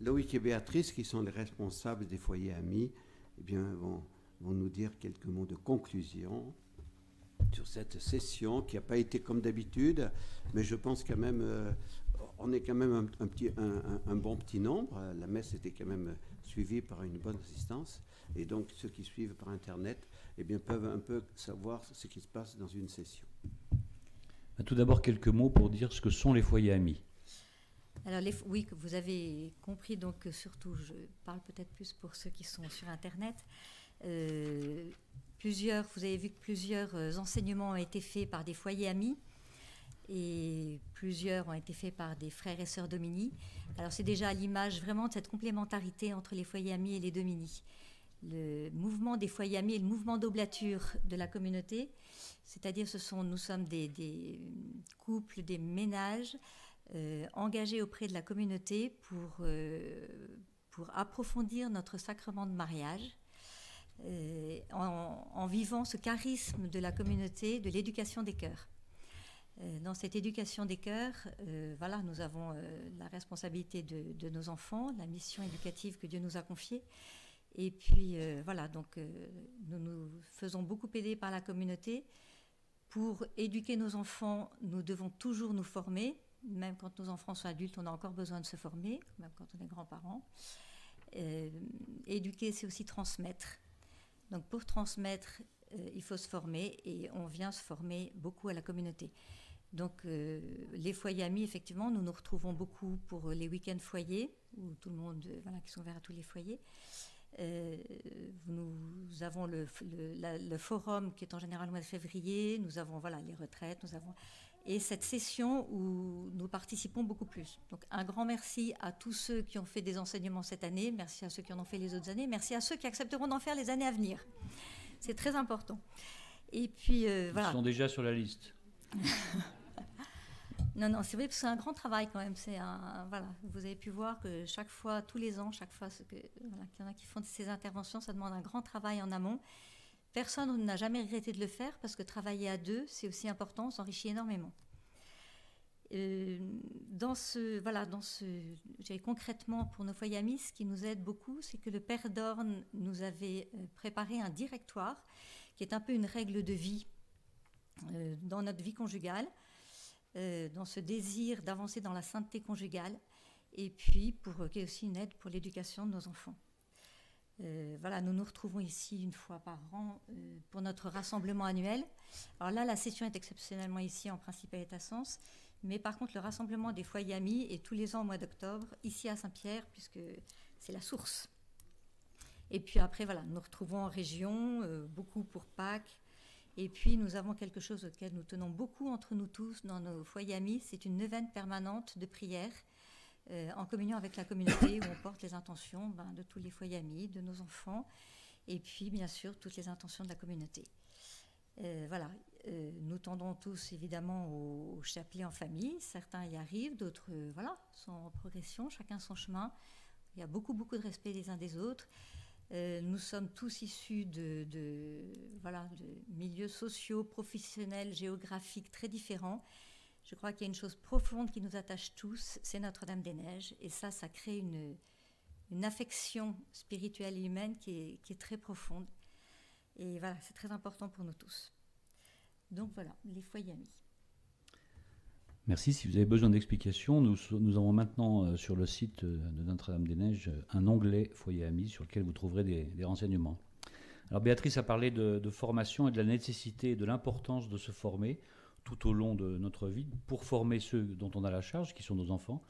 Loïc et Béatrice, qui sont les responsables des foyers amis, eh bien, vont, nous dire quelques mots de conclusion sur cette session qui n'a pas été comme d'habitude, mais je pense quand euh, on est quand même un, petit, un, bon petit nombre. La messe était quand même suivie par une bonne assistance, et donc ceux qui suivent par Internet eh bien, peuvent un peu savoir ce qui se passe dans une session. Tout d'abord, quelques mots pour dire ce que sont les foyers amis. Alors oui, vous avez compris, donc surtout, je parle peut-être plus pour ceux qui sont sur Internet. Euh, plusieurs, vous avez vu que plusieurs euh, enseignements ont été faits par des foyers amis et plusieurs ont été faits par des frères et sœurs Domini. Alors c'est déjà l'image vraiment de cette complémentarité entre les foyers amis et les Domini. Le mouvement des foyers amis et le mouvement d'oblature de la communauté, c'est-à-dire nous sommes des, couples, des ménages engagés auprès de la communauté pour, pour approfondir notre sacrement de mariage euh, en, vivant ce charisme de la communauté, de l'éducation des cœurs. Euh, dans cette éducation des cœurs, euh, voilà, nous avons la responsabilité de, nos enfants, la mission éducative que Dieu nous a confiée. Et puis voilà, donc nous nous faisons beaucoup aider par la communauté. Pour éduquer nos enfants, nous devons toujours nous former. Même quand nos enfants sont adultes, on a encore besoin de se former, même quand on est grands-parents. éduquer, c'est aussi transmettre. Donc pour transmettre, euh, il faut se former et on vient se former beaucoup à la communauté. Donc euh, les foyers amis, effectivement, nous nous retrouvons beaucoup pour les week-ends foyers, où tout le monde, euh, voilà, qui sont ouverts à tous les foyers. nous avons le, le, forum qui est en général au mois de février, nous avons voilà, les retraites, nous avons et cette session où nous participons beaucoup plus. Donc un grand merci à tous ceux qui ont fait des enseignements cette année, merci à ceux qui en ont fait les autres années, merci à ceux qui accepteront d'en faire les années à venir. C'est très important. Et puis euh, voilà. Ils sont déjà sur la liste. non, non, c'est vrai que c'est un grand travail quand même. C'est un voilà. Vous avez pu voir que chaque fois, tous les ans, chaque fois, qu'il y en a qui font ces interventions, ça demande un grand travail en amont. Personne n'a jamais regretté de le faire parce que travailler à deux, c'est aussi important, on s'enrichit énormément. Euh, dans ce, voilà, dans ce, concrètement pour nos foyers ce qui nous aide beaucoup, c'est que le Père d'Orne nous avait euh, préparé un directoire qui est un peu une règle de vie euh, dans notre vie conjugale, dans ce désir d'avancer dans la sainteté conjugale, et puis pour qui est aussi une aide pour l'éducation de nos enfants. Euh, voilà, nous nous retrouvons ici une fois par an euh, pour notre rassemblement annuel. Alors là, la session est exceptionnellement ici en principe à Sens, mais par contre, le rassemblement des foyers amis est tous les ans au mois d'octobre, ici à Saint-Pierre, puisque c'est la source. Et puis après, voilà, nous retrouvons en région, euh, beaucoup pour Pâques. Et puis, nous avons quelque chose auquel nous tenons beaucoup entre nous tous dans nos foyers amis, c'est une neuvaine permanente de prière euh, en communion avec la communauté où on porte les intentions ben, de tous les foyers amis, de nos enfants, et puis bien sûr toutes les intentions de la communauté. Euh, voilà, euh, nous tendons tous évidemment au, chapelet en famille. Certains y arrivent, d'autres voilà sont en progression, chacun son chemin. Il y a beaucoup beaucoup de respect les uns des autres. nous sommes tous issus de, voilà, de milieux sociaux, professionnels, géographiques très différents. Je crois qu'il y a une chose profonde qui nous attache tous, c'est Notre-Dame des Neiges. Et ça, ça crée une, affection spirituelle et humaine qui est très profonde. Et voilà, c'est très important pour nous tous. Donc voilà, les foyers amis. Merci. Si vous avez besoin d'explications, nous, avons maintenant euh, sur le site euh, de Notre-Dame-des-Neiges un onglet Foyer Amis sur lequel vous trouverez des, renseignements. Alors Béatrice a parlé de, formation et de la nécessité et de l'importance de se former tout au long de notre vie pour former ceux dont on a la charge, qui sont nos enfants.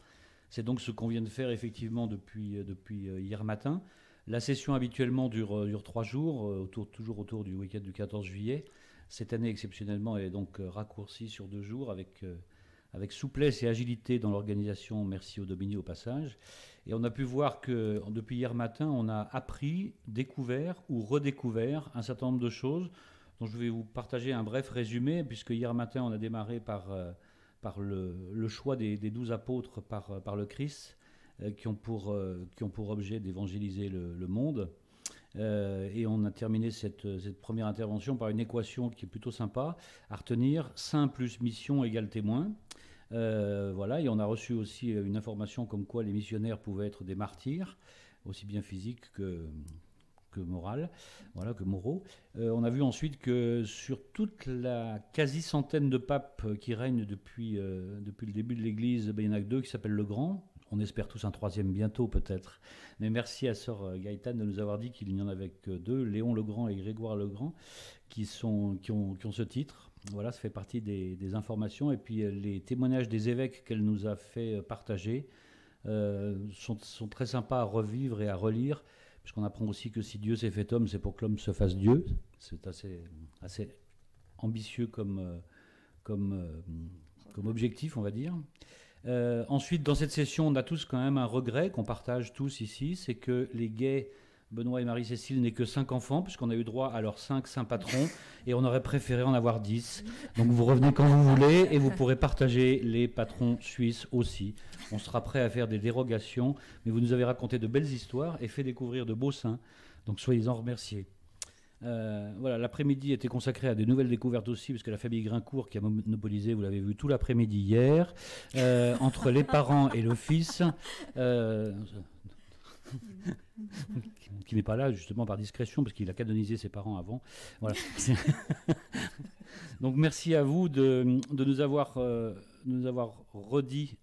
C'est donc ce qu'on vient de faire effectivement depuis, euh, euh, hier matin. La session habituellement dure, euh, trois jours, autour, toujours autour du week-end du 14 juillet. Cette année exceptionnellement elle est donc raccourcie sur deux jours avec, souplesse et agilité dans l'organisation. Merci au Domini au passage. Et on a pu voir que depuis hier matin, on a appris, découvert ou redécouvert un certain nombre de choses dont je vais vous partager un bref résumé, puisque hier matin, on a démarré par, euh, le, choix des, douze apôtres par, euh, le Christ, euh, qui, ont pour, qui ont pour objet d'évangéliser le, monde. et on a terminé cette, première intervention par une équation qui est plutôt sympa à retenir. Saint plus mission égale témoin. voilà, et on a reçu aussi une information comme quoi les missionnaires pouvaient être des martyrs, aussi bien physiques que, que voilà, que moraux. on a vu ensuite que sur toute la quasi-centaine de papes qui règnent depuis, depuis le début de l'Église, ben, il y en a que deux qui s'appellent le Grand, on espère tous un troisième bientôt peut-être. Mais merci à Sœur euh, Gaëtane de nous avoir dit qu'il n'y en avait que deux, Léon le Grand et Grégoire le Grand, qui, qui, ont, ce titre. Voilà, ça fait partie des, informations. Et puis euh, les témoignages des évêques qu'elle nous a fait euh, partager sont, très sympas à revivre et à relire, puisqu'on apprend aussi que si Dieu s'est fait homme, c'est pour que l'homme se fasse Dieu. C'est assez, ambitieux comme objectif, on va dire. Euh, ensuite, dans cette session, on a tous quand même un regret qu'on partage tous ici, c'est que les gays, Benoît et Marie-Cécile, n'aient que 5 enfants, puisqu'on a eu droit à leurs 5 saints patrons, et on aurait préféré en avoir 10. Donc vous revenez quand vous voulez, et vous pourrez partager les patrons suisses aussi. On sera prêt à faire des dérogations, mais vous nous avez raconté de belles histoires et fait découvrir de beaux saints, donc soyez-en remerciés. Euh, voilà, l'après-midi était consacré à des nouvelles découvertes aussi, parce que la famille Grincourt, qui a monopolisé, vous l'avez vu, tout l'après-midi hier, euh, entre les parents et le fils, euh, qui n'est pas là justement par discrétion, parce qu'il a canonisé ses parents avant. Voilà. Donc merci à vous de, nous, avoir, nous avoir redit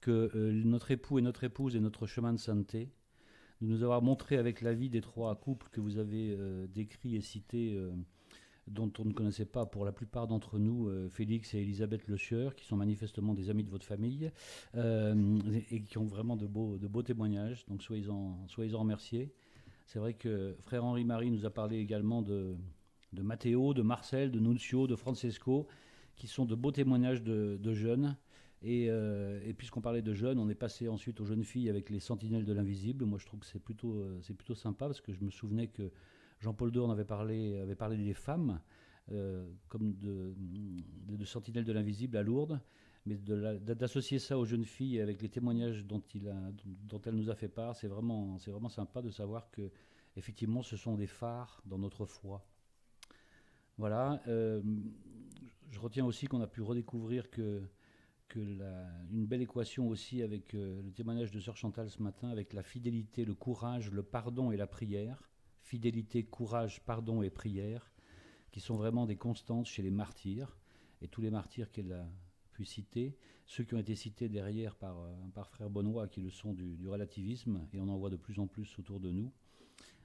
que notre époux et notre épouse est notre chemin de sainteté de nous avoir montré avec la vie des trois couples que vous avez euh, décrits et cités, euh, dont on ne connaissait pas pour la plupart d'entre nous, euh, Félix et Elisabeth Le qui sont manifestement des amis de votre famille et qui ont vraiment de beaux, de beaux témoignages. Donc soyez-en soyez remerciés. C'est vrai que frère Henri-Marie nous a parlé également de, de Matteo, de Marcel, de Nunzio, de Francesco, qui sont de beaux témoignages de, de jeunes. Euh, et, puisqu'on parlait de jeunes, on est passé ensuite aux jeunes filles avec les Sentinelles de l'Invisible. Moi, je trouve que c'est plutôt, euh, c'est plutôt sympa parce que je me souvenais que Jean-Paul II avait parlé, avait parlé des femmes euh, comme de, de, Sentinelles de l'Invisible à Lourdes, mais d'associer ça aux jeunes filles avec les témoignages dont, il a, dont elle nous a fait part, c'est vraiment, c'est vraiment sympa de savoir que effectivement, ce sont des phares dans notre foi. Voilà. je retiens aussi qu'on a pu redécouvrir que une belle équation aussi avec euh, le témoignage de Sœur Chantal ce matin, avec la fidélité, le courage, le pardon et la prière. Fidélité, courage, pardon et prière, qui sont vraiment des constantes chez les martyrs. Et tous les martyrs qu'elle a pu citer, ceux qui ont été cités derrière par, euh, frère Benoît, qui le sont du, relativisme, et on en voit de plus en plus autour de nous,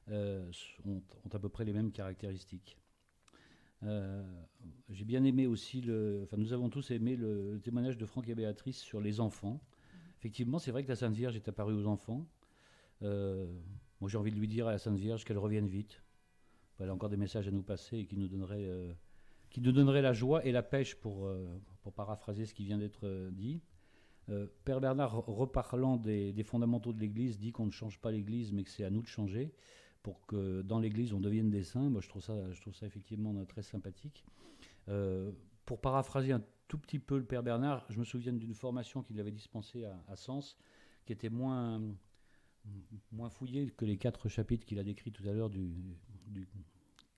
euh, ont à peu près les mêmes caractéristiques. Euh, j'ai bien aimé aussi, le, enfin nous avons tous aimé le, témoignage de Franck et Béatrice sur les enfants. Effectivement, c'est vrai que la Sainte Vierge est apparue aux enfants. Euh, moi, j'ai envie de lui dire à la Sainte Vierge qu'elle revienne vite. Elle a encore des messages à nous passer et qui nous donnerait, euh, qui nous donnerait la joie et la pêche, pour, pour paraphraser ce qui vient d'être dit. Père Bernard, reparlant des fondamentaux de l'Église, dit qu'on ne change pas l'Église, mais que c'est à nous de changer pour que dans l'Église on devienne des saints. Moi, je trouve ça, effectivement très sympathique. Euh, pour paraphraser un tout petit peu le Père Bernard, je me souviens d'une formation qu'il avait dispensée à, Sens, qui était moins, moins fouillée que les quatre chapitres qu'il a décrits tout à l'heure du, du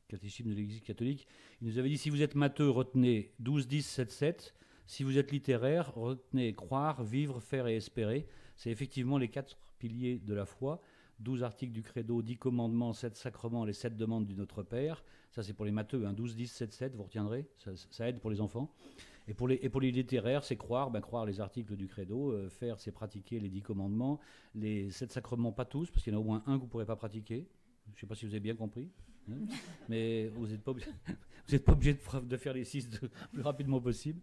catéchisme de l'Église catholique. Il nous avait dit si vous êtes matheux, retenez 12, 10, 7, 7. Si vous êtes littéraire, retenez croire, vivre, faire et espérer. C'est effectivement les quatre piliers de la foi. 12 articles du credo, 10 commandements, 7 sacrements, les 7 demandes du Notre Père. Ça, c'est pour les matheux, hein, 12, 10, 7, 7, vous retiendrez, ça, aide pour les enfants. Et pour les, littéraires, c'est croire, ben, croire les articles du credo, euh, faire, c'est pratiquer les 10 commandements, les 7 sacrements, pas tous, parce qu'il y en a au moins un que vous ne pourrez pas pratiquer. Je ne sais pas si vous avez bien compris. Hein. mais vous n'êtes pas, obligé de, faire les 6 le plus rapidement possible.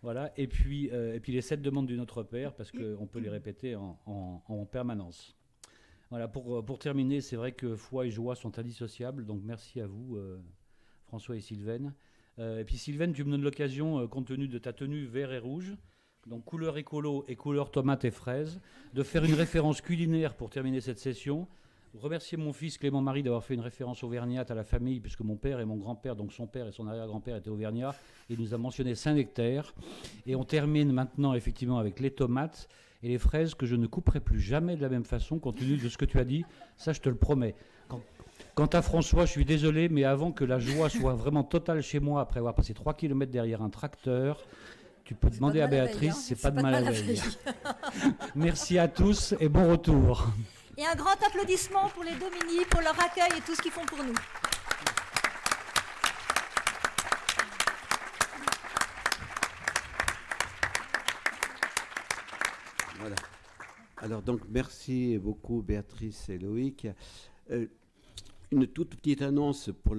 Voilà. Et puis, euh, et puis les 7 demandes du Notre Père, parce qu'on peut les répéter en permanence. Voilà, pour, euh, pour terminer, c'est vrai que foi et joie sont indissociables, donc merci à vous, euh, François et Sylvaine. Euh, et puis Sylvaine, tu me donnes l'occasion, compte tenu de ta tenue vert et rouge, donc couleur écolo et couleur tomate et fraise, de faire une référence culinaire pour terminer cette session. Remercier mon fils Clément Marie d'avoir fait une référence auvergnate à la famille, puisque mon père et mon grand-père, donc son père et son arrière-grand-père étaient auvergnats, et il nous a mentionné Saint-Nectaire. Et on termine maintenant effectivement avec les tomates et les fraises que je ne couperai plus jamais de la même façon, compte tenu de ce que tu as dit. Ça, je te le promets. Quant à François, je suis désolé, mais avant que la joie soit vraiment totale chez moi, après avoir passé 3 km derrière un tracteur, Tu peux demander à Béatrice, hein. c'est pas de mal à veille. Merci à tous et bon retour. Et un grand applaudissement pour les Domini, pour leur accueil et tout ce qu'ils font pour nous. Voilà. Alors donc merci beaucoup Béatrice et Loïc. Euh, une toute petite annonce pour,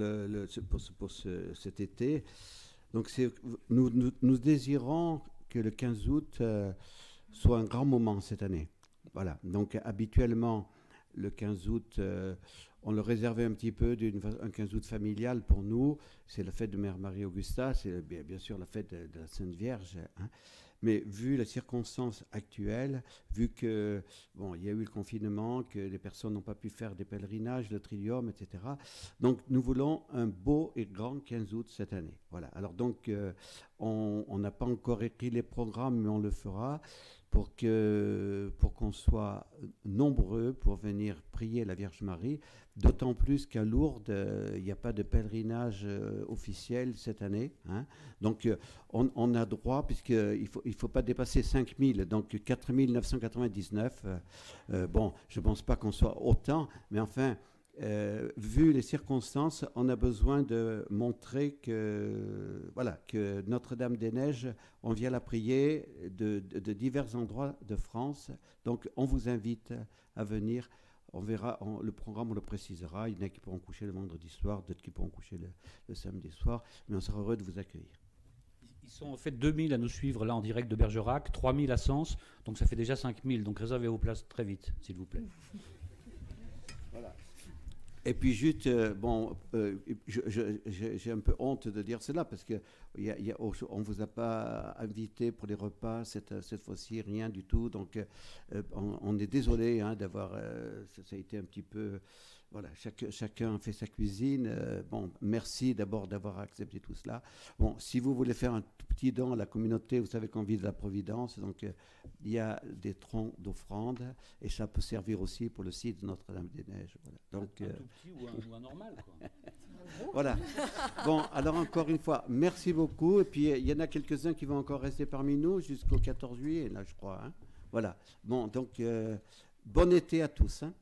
pour, cet été. Donc nous, désirons que le 15 août euh, soit un grand moment cette année. Voilà. Donc habituellement, le 15 août, euh, on le réservait un petit peu un 15 août familial pour nous. C'est la fête de Mère Marie-Augusta, c'est bien, sûr la fête de, la Sainte Vierge. Hein. Mais vu les circonstances actuelles, vu que bon, il y a eu le confinement, que les personnes n'ont pas pu faire des pèlerinages, le trilium, etc. Donc nous voulons un beau et grand 15 août cette année. Voilà. Alors donc euh, on n'a pas encore écrit les programmes, mais on le fera pour que pour qu'on soit nombreux pour venir prier la Vierge Marie. D'autant plus qu'à Lourdes, euh, il n'y a pas de pèlerinage euh, officiel cette année. Hein. Donc euh, on, a droit, puisqu'il ne faut, il faut pas dépasser 5000, donc 4999. bon, je ne pense pas qu'on soit autant, mais enfin, vu les circonstances, on a besoin de montrer que, voilà, que Notre-Dame-des-Neiges, on vient la prier de, divers endroits de France. Donc on vous invite à venir on verra, le programme, on le précisera. Il y en a qui pourront coucher le vendredi soir, d'autres qui pourront coucher le, samedi soir, mais on sera heureux de vous accueillir. Ils sont en fait 2000 à nous suivre là en direct de Bergerac, 3000 à Sens, donc ça fait déjà 5000. Donc réservez vos places très vite, s'il vous plaît. Et puis juste, euh, bon, euh, j'ai un peu honte de dire cela parce que y on vous a pas invité pour les repas cette, cette fois-ci, rien du tout. Donc euh, on, est désolé hein, d'avoir, ça, a été un petit peu voilà, chacun fait sa cuisine. Euh, bon, merci d'abord d'avoir accepté tout cela. Bon, si vous voulez faire un petit don à la communauté, vous savez qu'on vit de la Providence, donc euh, il y a des troncs d'offrandes et ça peut servir aussi pour le site de Notre-Dame-des-Neiges. Voilà. Donc, un, euh, tout petit ou un, normal. Quoi. voilà. Bon, alors encore une fois, merci beaucoup. Et puis il y en a quelques-uns qui vont encore rester parmi nous jusqu'au 14 juillet, là, je crois. Hein. Voilà. Bon, donc bon été à tous. Hein.